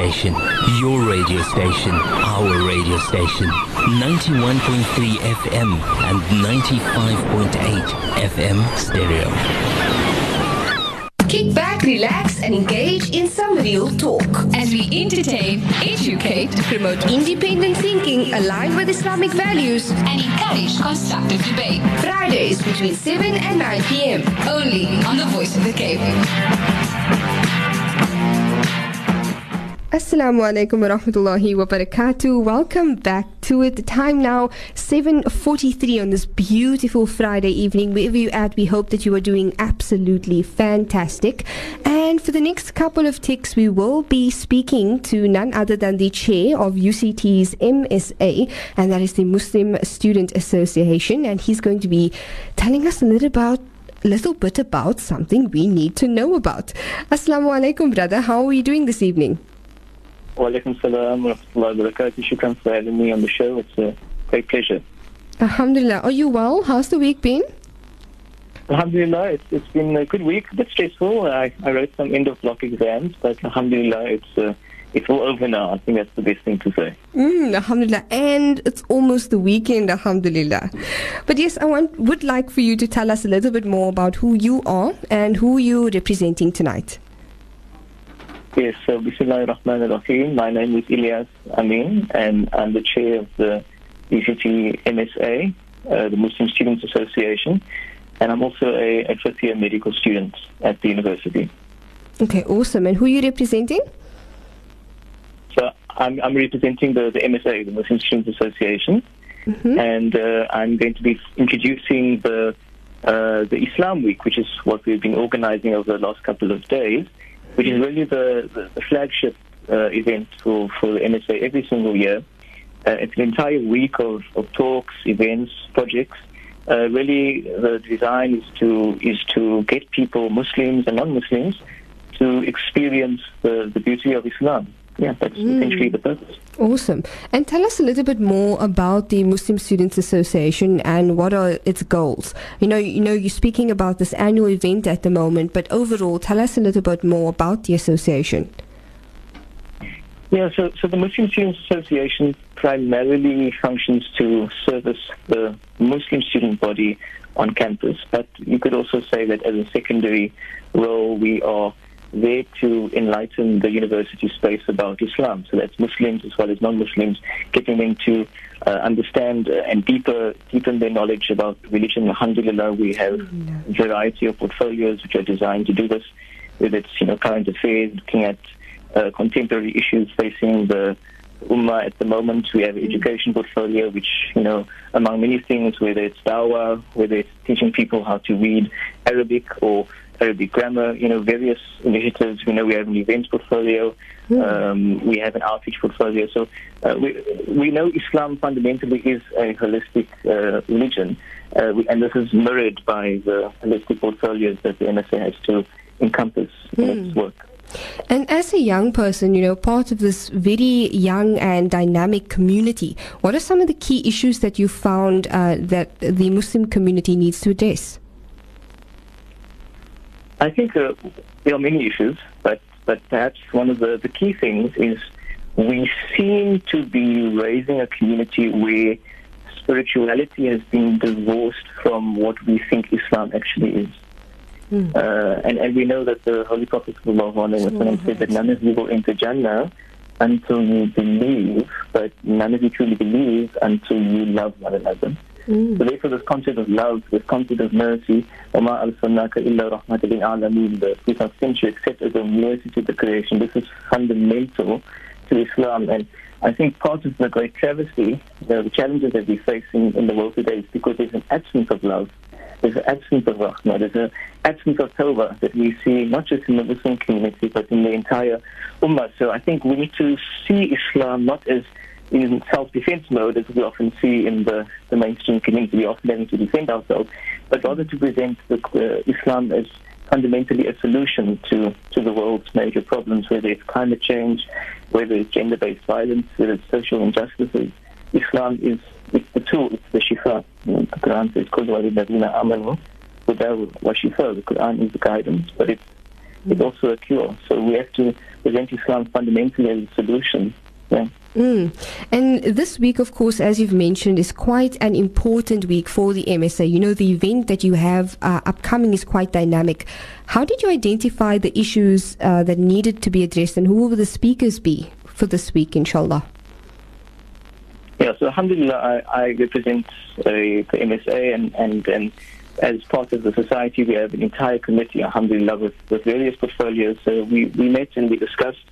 station. Your radio station. Our radio station. 91.3 FM and 95.8 FM stereo. Kick back, relax, and engage in some real talk. As we entertain, educate, promote Independent thinking aligned with Islamic values. and encourage constructive debate. Fridays between 7 and 9 p.m. Only on the Voice of the Cape. Assalamu alaikum wa rahmatullahi wa barakatuh. Welcome back to it. The time now 7:43 on this beautiful Friday evening. Wherever you're at, we hope that you are doing absolutely fantastic. And for the next couple of ticks, we will be speaking to none other than the chair of UCT's MSA, and that is the Muslim Student Association. And he's going to be telling us a little about little bit about something we need to know about. Assalamu alaikum, brother. How are you doing this evening? Walaikum salam wa rahmatullahi wa barakatuh. Shukran for having me on the show. It's a great pleasure. Alhamdulillah. Are you well? How's the week been? Alhamdulillah, it's, it's been a good week. A bit stressful. I, I wrote some end of block exams, but Alhamdulillah, it's uh, it's all over now. I think that's the best thing to say. Mm, alhamdulillah. And it's almost the weekend, alhamdulillah. But yes, I want, would like for you to tell us a little bit more about who you are and who you're representing tonight. Yes, so Bismillah ar-Rahman ar-Rahim. My name is Ilyaas Amien, and I'm the chair of the UCT MSA, uh, the Muslim Students Association, and I'm also a, a fifth year medical student at the university. Okay, awesome. And who are you representing? So I'm, I'm representing the, the MSA, the Muslim Students Association, and uh, I'm going to be introducing the uh, the Islam Week, which is what we've been organizing over the last couple of days, which is really the, the, the flagship uh, event for, for the MSA every single year. Uh, it's an entire week of, of talks, events, projects. Uh, really, the design is to is to get people, Muslims and non-Muslims, to experience the, the beauty of Islam. Yeah, that's essentially the purpose. Awesome. And tell us a little bit more about the Muslim Students Association and what are its goals. You know, you know, you're speaking about this annual event at the moment, but overall, tell us a little bit more about the association. Yeah, so, so the Muslim Students Association primarily functions to service the Muslim student body on campus, but you could also say that as a secondary role, we are there to enlighten the university space about Islam. So that's Muslims as well as non-Muslims, getting them to uh, understand uh, and deeper deepen their knowledge about religion. Alhamdulillah, we have a variety of portfolios which are designed to do this, whether it's you know current affairs, looking at uh, contemporary issues facing the Ummah at the moment. We have an education portfolio, which, you know, among many things, whether it's dawah, whether it's teaching people how to read Arabic or Arabic grammar, you know, various initiatives. We know we have an events portfolio. Um, we have an outreach portfolio. So uh, we, we know Islam fundamentally is a holistic uh, religion. Uh, we, and this is mirrored by the holistic portfolios that the MSA has to encompass in its work. And as a young person, you know, part of this very young and dynamic community, what are some of the key issues that you found uh, that the Muslim community needs to address? I think uh, there are many issues, but but perhaps one of the, the key things is we seem to be raising a community where spirituality has been divorced from what we think Islam actually is. Uh, and, and we know that the Holy Prophet said that none of you will enter Jannah until you believe, but none of you truly believe until you love one another. So therefore, this concept of love, this concept of mercy, وَمَا أَرْسَلْنَاكَ إِلَّا رَحْمَةً لِلْعَالَمِينَ the we have sent you except as a mercy to the creation. This is fundamental to Islam. And I think part of the great travesty, the, the challenges that we face in, in the world today is because there's an absence of love. There's an absence of rahmah. There's an absence of tawbah that we see not just in the Muslim community, but in the entire ummah. So I think we need to see Islam not as in self-defense mode, as we often see in the, the mainstream community. We often having to defend ourselves, but rather to present the, uh, Islam as fundamentally a solution to, to the world's major problems, whether it's climate change, whether it's gender-based violence, whether it's social injustices. Islam is it's the tool, it's the shifa. The Quran says, "Kul amanu wa shifa." The Quran is the guidance, but it's is also a cure. So we have to present Islam fundamentally as a solution. Yeah. Mm. And this week, of course, as you've mentioned, is quite an important week for the MSA. You know, the event that you have uh, upcoming is quite dynamic. How did you identify the issues uh, that needed to be addressed, and who will the speakers be for this week, inshallah? Yeah, so Alhamdulillah, I, I represent uh, the MSA, and, and, and as part of the society, we have an entire committee, Alhamdulillah, with, with various portfolios. So we, we met and we discussed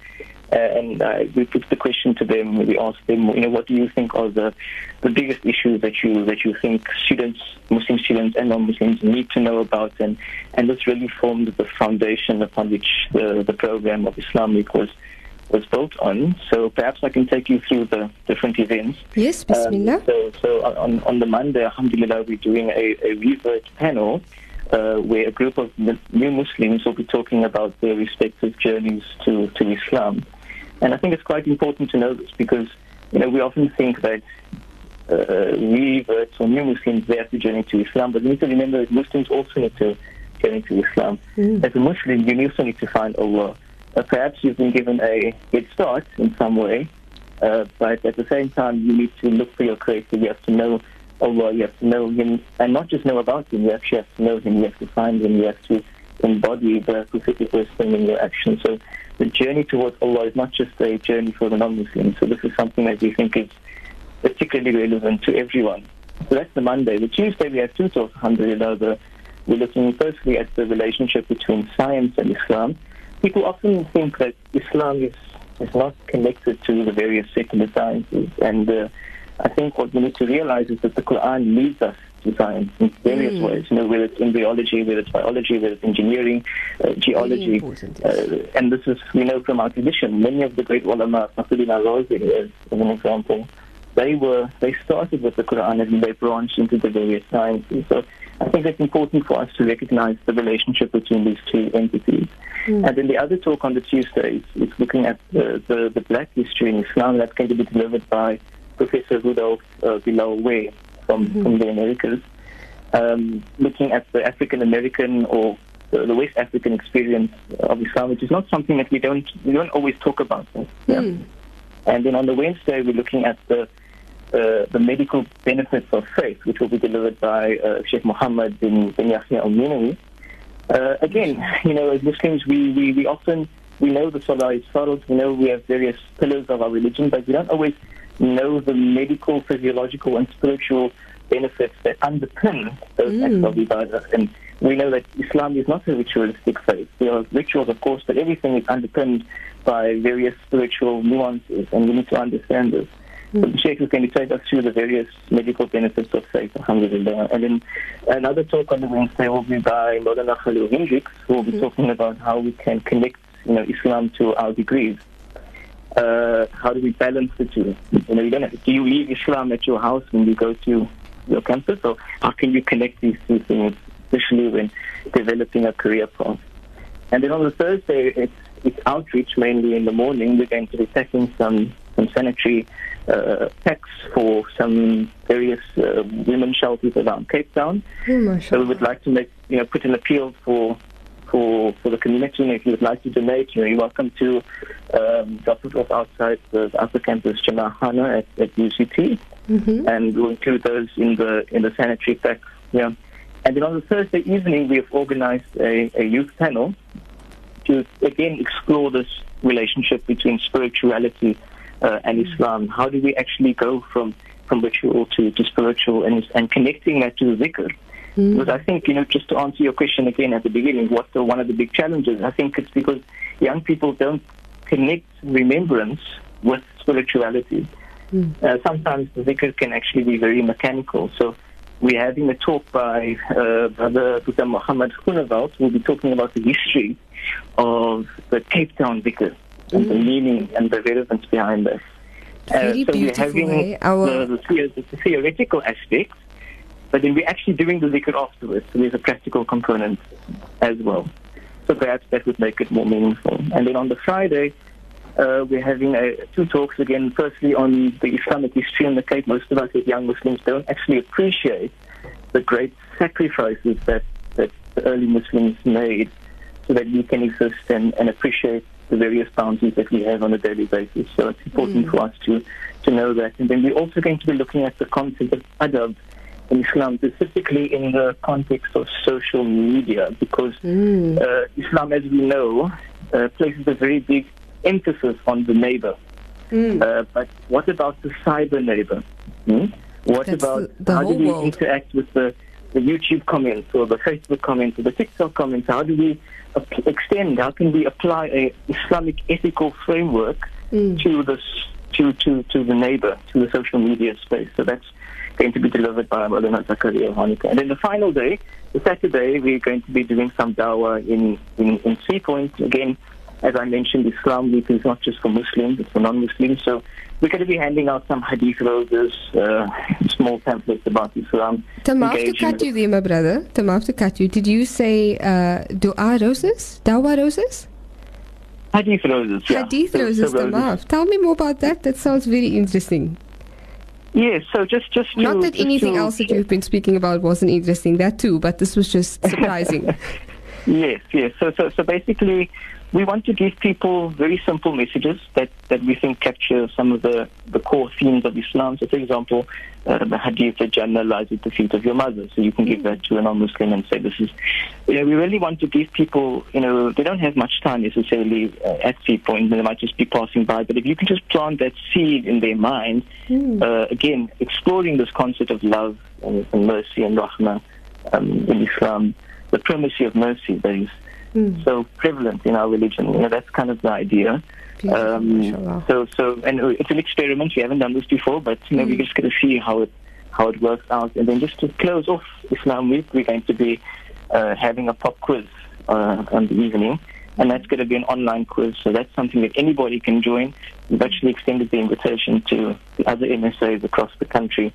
uh, and uh, we put the question to them. We asked them, you know, what do you think are the the biggest issues that you that you think students, Muslim students and non-Muslims, need to know about, and and this really formed the foundation upon which the the program of Islam Week was was built on. So perhaps I can take you through the different events. Yes, Bismillah. Um, so, so on, on the Monday, Alhamdulillah, we're doing a, a revert panel uh, where a group of new Muslims will be talking about their respective journeys to, to Islam. And I think it's quite important to know this because, you know, we often think that uh, reverts or new Muslims, they have to journey to Islam. But we need to remember that Muslims also need to journey to Islam. Mm. As a Muslim, you also need to find Allah. Uh, perhaps you've been given a head start in some way, uh, but at the same time, you need to look for your Creator. You have to know Allah. You have to know Him, and not just know about Him. You actually have to know Him. You have to find Him. You have to embody the prophetic wisdom in your actions. So the journey towards Allah is not just a journey for the non-Muslims. So this is something that we think is particularly relevant to everyone. So that's the Monday. The Tuesday we have two talks, alhamdulillah. The, we're looking firstly at the relationship between science and Islam. People often think that Islam is, is not connected to the various secular sciences. And uh, I think what we need to realize is that the Quran leads us to science in various Mm. ways. You know, whether it's embryology, whether it's biology, whether it's engineering, uh, geology. important, Uh, and this is, we know from our tradition, many of the great ulama, Nasruddin al-Razi as, as an example, they were, they started with the Quran and then they branched into the various sciences. So I think it's important for us to recognize the relationship between these two entities. And then the other talk on the Tuesday is, looking at the, the, the black history in Islam. That's going to be delivered by Professor Rudolph uh, Bilal Ware from, from the Americas, um, looking at the African American or the, West African experience of Islam, which is not something that we don't we don't always talk about. Yeah. And then on the Wednesday, we're looking at the uh, the medical benefits of faith, which will be delivered by uh, Sheikh Muhammad bin, bin Yahya al Ninowy. Uh, again, you know, as Muslims, we, we, we often we know the Salah is farad, we know we have various pillars of our religion, but we don't always know the medical, physiological, and spiritual benefits that underpin those acts of ibadah. And we know that Islam is not a ritualistic faith. There are rituals, of course, but everything is underpinned by various spiritual nuances, and we need to understand this. Mm. So the Sheikh is going to take us through the various medical benefits of faith, alhamdulillah. And then another talk on the Wednesday will be by Maulana Khalil Hendricks, who will be mm. talking about how we can connect you know, Islam to our degrees. Uh, how do we balance the two? You know, you don't have, do you leave Islam at your house when you go to your campus, or how can you connect these two things, especially when developing a career path? And then on the Thursday, it's, it's outreach mainly in the morning. We're going to be taking some, some sanitary uh, packs for some various uh, women shelters around Cape Town. Oh, So we would like to make, you know, put an appeal for for for the community. And if you would like to donate, you know, you're welcome to um, drop it off outside the, upper campus Jamahana at, at UCT, and we'll include those in the in the sanitary pack. Yeah, and then on the Thursday evening, we have organised a, a youth panel to again explore this relationship between spirituality uh, and Islam. How do we actually go from from ritual to, to spiritual and and connecting that to the zikr? Because I think, you know, just to answer your question again at the beginning, what's the, one of the big challenges? I think it's because young people don't connect remembrance with spirituality. Uh, sometimes the zikr can actually be very mechanical. So we're having a talk by uh, Brother Buddha Muhammad Khunavalt. We'll be talking about the history of the Cape Town zikr and the meaning and the relevance behind this. Very so we're having eh? The, the theoretical aspect, but then we're actually doing the zikr afterwards. So there's a practical component as well. So perhaps that would make it more meaningful. And then on the Friday, uh, we're having uh, two talks again. Firstly, on the Islamic history in the Cape. Most of us as young Muslims don't actually appreciate the great sacrifices that, that the early Muslims made so that we can exist and, and appreciate the various boundaries that we have on a daily basis. So it's important mm. for us to, to know that. And then we're also going to be looking at the concept of adab in Islam, specifically in the context of social media, because mm. uh, Islam, as we know, uh, places a very big emphasis on the neighbor. Mm. Uh, but what about the cyber neighbor? Hmm? What That's about the, the how do we world. interact with the, the YouTube comments or the Facebook comments or the TikTok comments? How do we extend? How can we apply a Islamic ethical framework mm. to the to, to, to the neighbor, to the social media space? So that's going to be delivered by Maulana Zakaria Hanika. And then the final day, the Saturday, we're going to be doing some dawah in, in, in Sea Point. Again, as I mentioned, Islam Week is not just for Muslims, it's for non-Muslims. So we're going to be handing out some hadith roses, uh, small pamphlets about Islam. Tamaf to cut you there, my brother. Tamaf to cut you. Did you say uh, dua roses? Dawa roses? Hadith roses, yeah. Hadith roses, so, Tamaf. Tell me more about that. That sounds very interesting. Yes, so just just to, not that just anything to, else that you've been speaking about wasn't interesting. That too, but this was just surprising. yes, yes. So so so basically, we want to give people very simple messages that, that we think capture some of the, the core themes of Islam. So, for example, uh, the hadith that Jannah lies at the feet of your mother. So you can give that to a non-Muslim and say, this is, you know, we really want to give people, you know, they don't have much time necessarily uh, at Sea Point. They might just be passing by. But if you can just plant that seed in their mind, mm. uh, again, exploring this concept of love and, and mercy and rahmah um, in Islam, the primacy of mercy, that is, mm. so prevalent in our religion. You know, that's kind of the idea. Um, so, so, and it's an experiment. We haven't done this before, but you know, mm. we're just going to see how it how it works out. And then just to close off Islam Week, we're going to be uh, having a pop quiz uh, on the evening, and that's going to be an online quiz. So that's something that anybody can join. We've actually extended the invitation to the other MSAs across the country.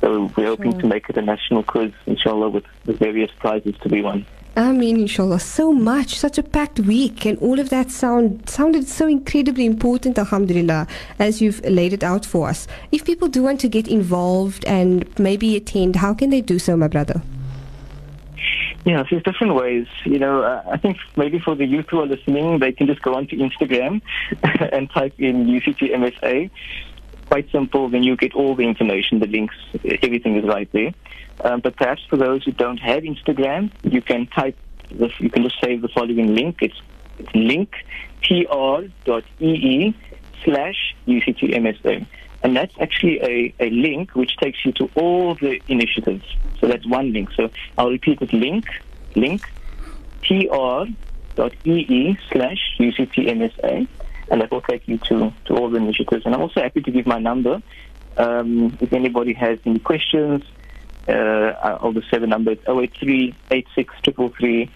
So we're hoping sure. to make it a national quiz, inshallah, with, with various prizes to be won. I mean, inshallah, so much, such a packed week, and all of that sound sounded so incredibly important, alhamdulillah, as you've laid it out for us. If people do want to get involved and maybe attend, how can they do so, my brother? Yeah, there's different ways. You know, uh, I think maybe for the youth who are listening, they can just go onto Instagram and type in UCT MSA. Quite simple, then you get all the information, the links, everything is right there. Um, but perhaps for those who don't have Instagram, you can type, this, you can just save the following link. It's, it's link.tr.ee slash UCTMSA. And that's actually a, a link which takes you to all the initiatives. So that's one link. So I'll repeat it, link, link, tr.ee slash UCTMSA. And that will take you to, to all the initiatives. And I'm also happy to give my number. Um, if anybody has any questions, uh, of the seven numbers 083 86 333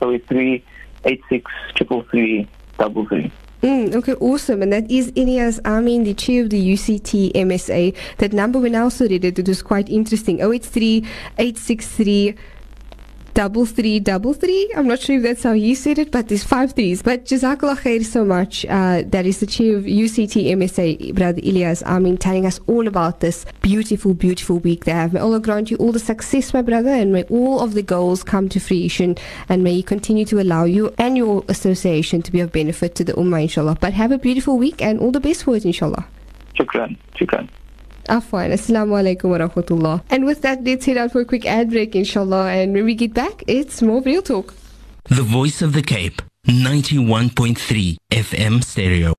083 86 333 Mm, okay, awesome. And that is Ilyaas Amien, the chair of the UCT MSA. That number when I also read it, it was quite interesting. 083 863 double three double three. I'm not sure if that's how he said it, but there's five threes. But Jazakallah khair so much. Uh, that is the chief of UCT MSA, Brother Ilyaas Amien, telling us all about this beautiful, beautiful week they have. May Allah grant you all the success, my brother, and may all of the goals come to fruition, and may He continue to allow you and your association to be of benefit to the Ummah, inshallah. But have a beautiful week and all the best for it, inshallah. Shukran. Shukran. Afwan. Assalamu alaikum wa rahmatullah. And with that, let's head out for a quick ad break, inshallah. And when we get back, it's more real talk. The voice of the Cape, 91.3 FM stereo.